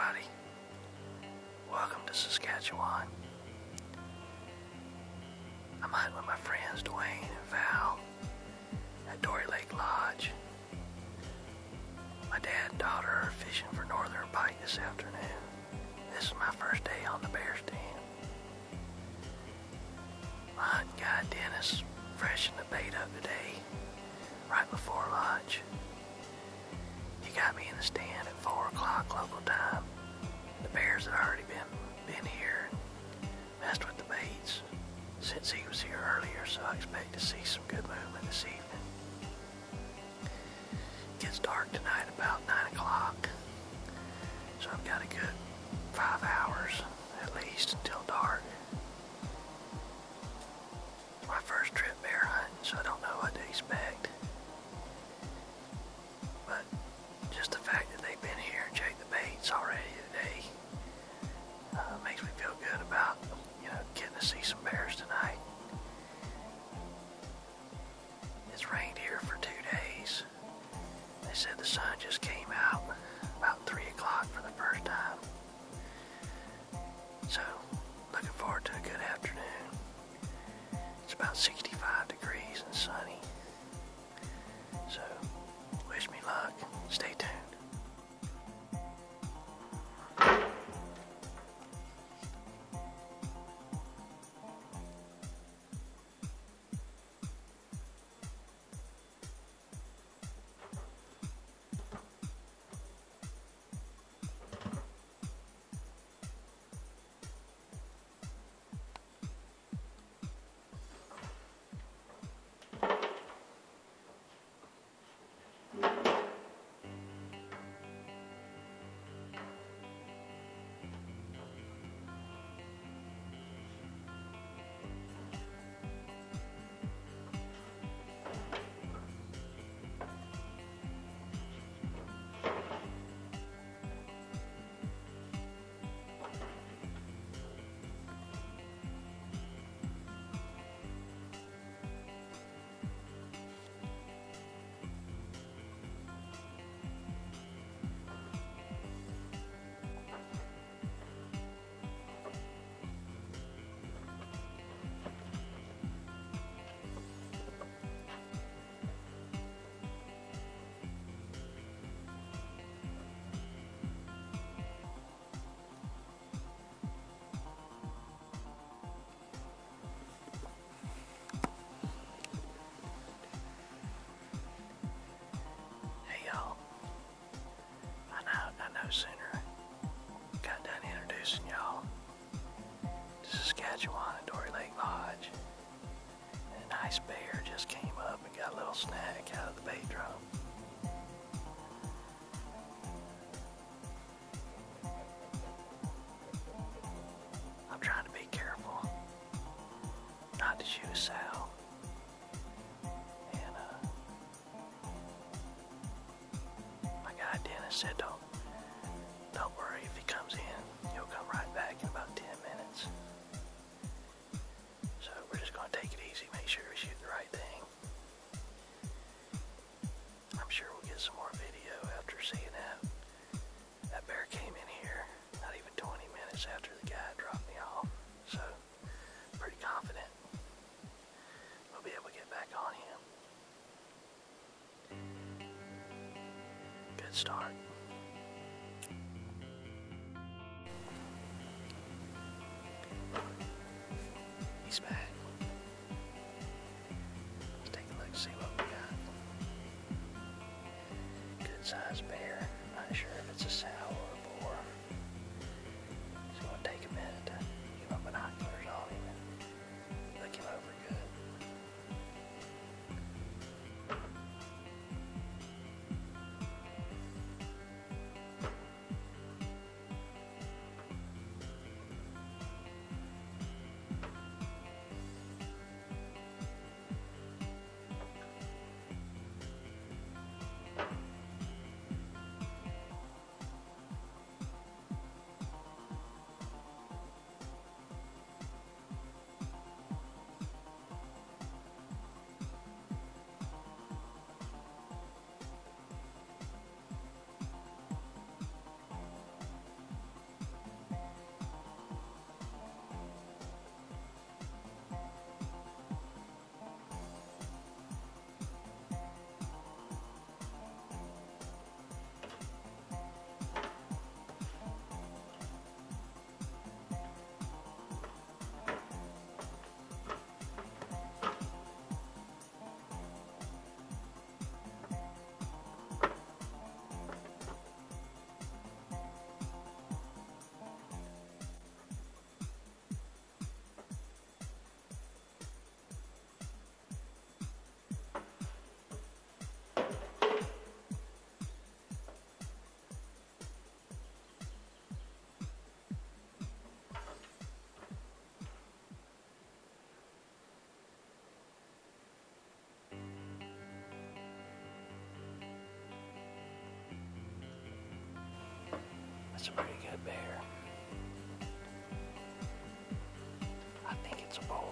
everybody. Welcome to Saskatchewan. I'm hiding with my friends Dwayne and Val at Dory Lake Lodge. My dad and daughter are fishing for northern pike this afternoon. This is my first day on the bear stand. My hunting guide Dennis freshened the bait up today, right before lunch. He got me in the stand at 4 o'clock local time bears have already been been here and messed with the baits since he was here earlier, so I expect to see some good movement this evening. Gets dark tonight about 9 o'clock, so I've got a good five hours at least until dark. My first trip said. Has been. That's a pretty good bear. I think it's a boar.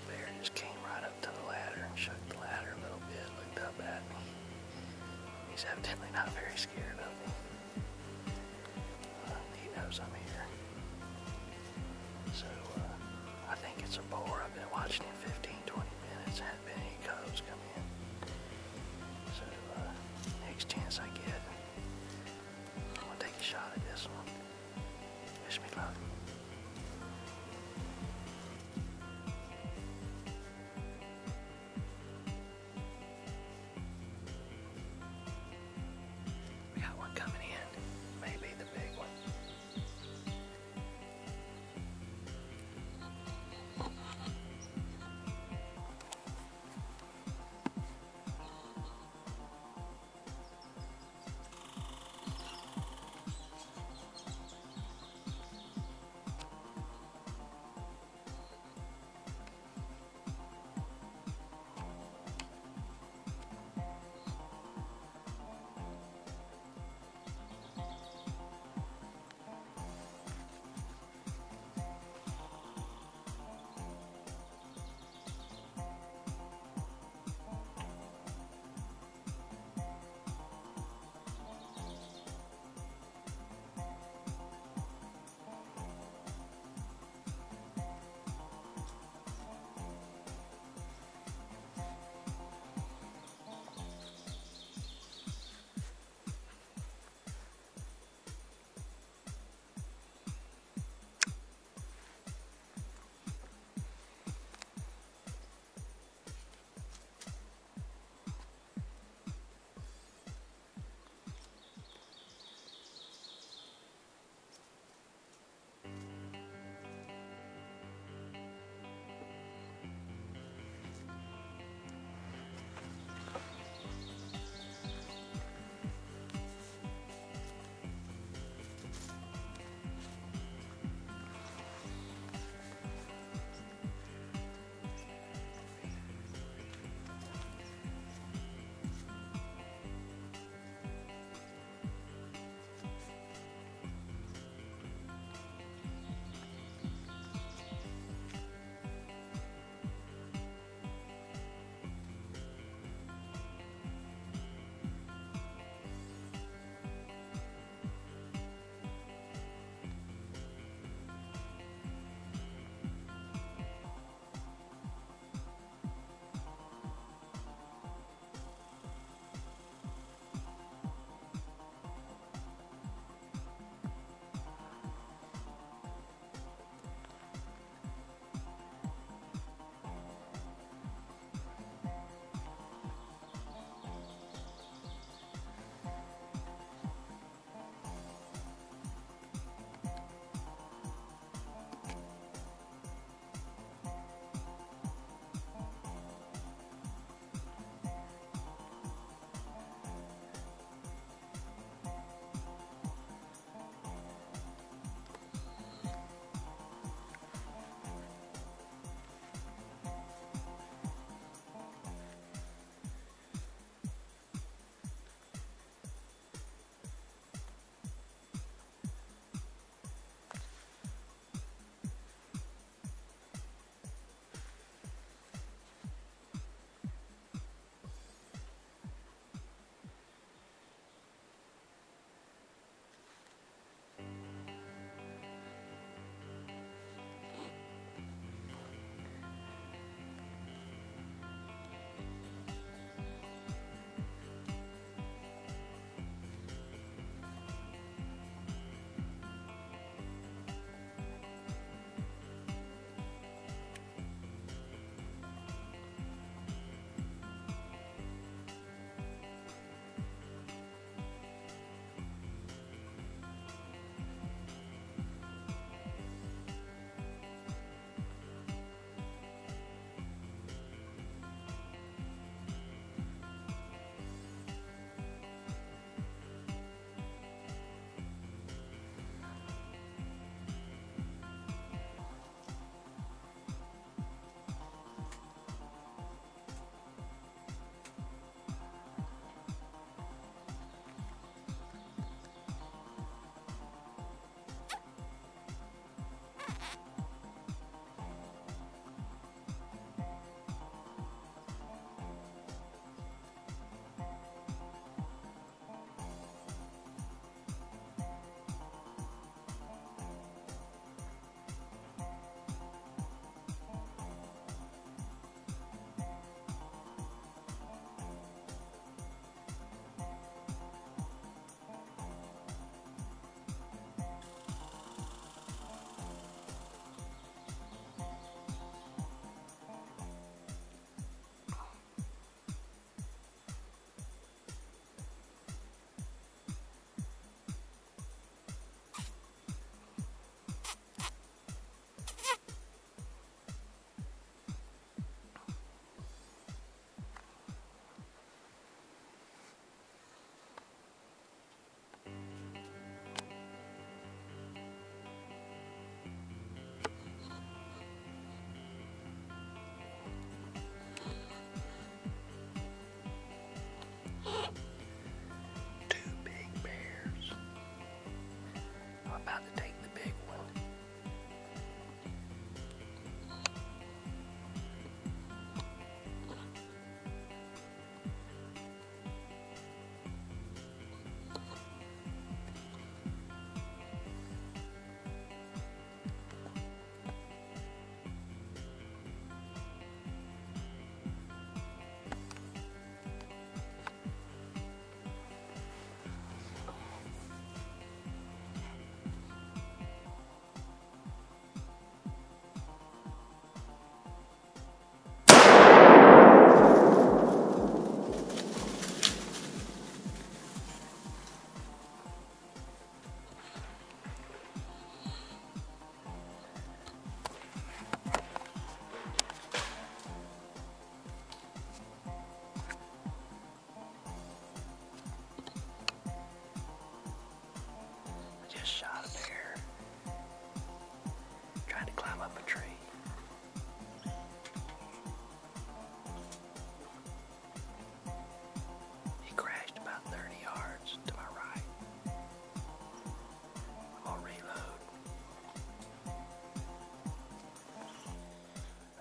Bear just came right up to the ladder and shook the ladder a little bit, looked up at me. He's evidently not very scared of me. Uh, he knows I'm here. So, uh,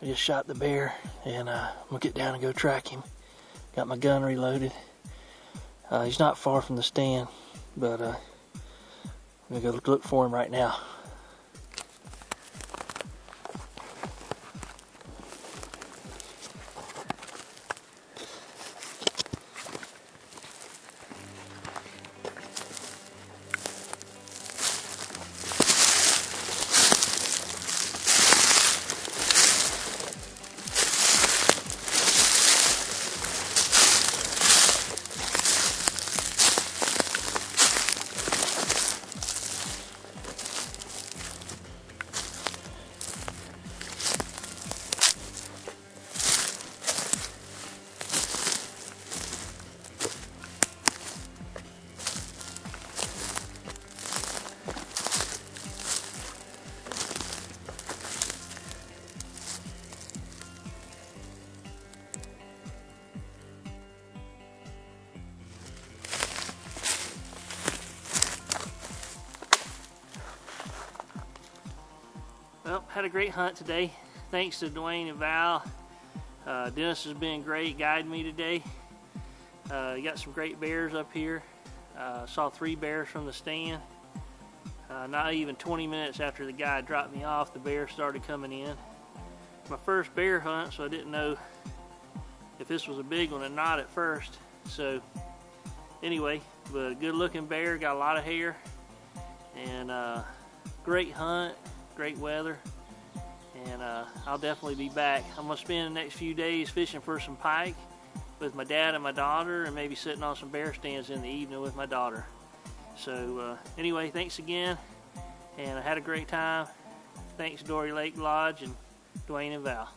just shot the bear, and uh, I'm gonna get down and go track him. Got my gun reloaded. Uh, he's not far from the stand, but uh, I'm gonna go look for him right now. A great hunt today. Thanks to Dwayne and Val. Uh, Dennis has been great guiding me today. Uh, got some great bears up here. Uh, saw three bears from the stand. Uh, not even 20 minutes after the guy dropped me off, the bears started coming in. My first bear hunt, so I didn't know if this was a big one or not at first. So anyway, but a good looking bear, got a lot of hair, and uh, great hunt great weather, uh, I'll definitely be back. I'm gonna spend the next few days fishing for some pike with my dad and my daughter, and maybe sitting on some bear stands in the evening with my daughter. So uh, anyway, thanks again, and I had a great time. Thanks Dory Lake Lodge and Dwayne and Val.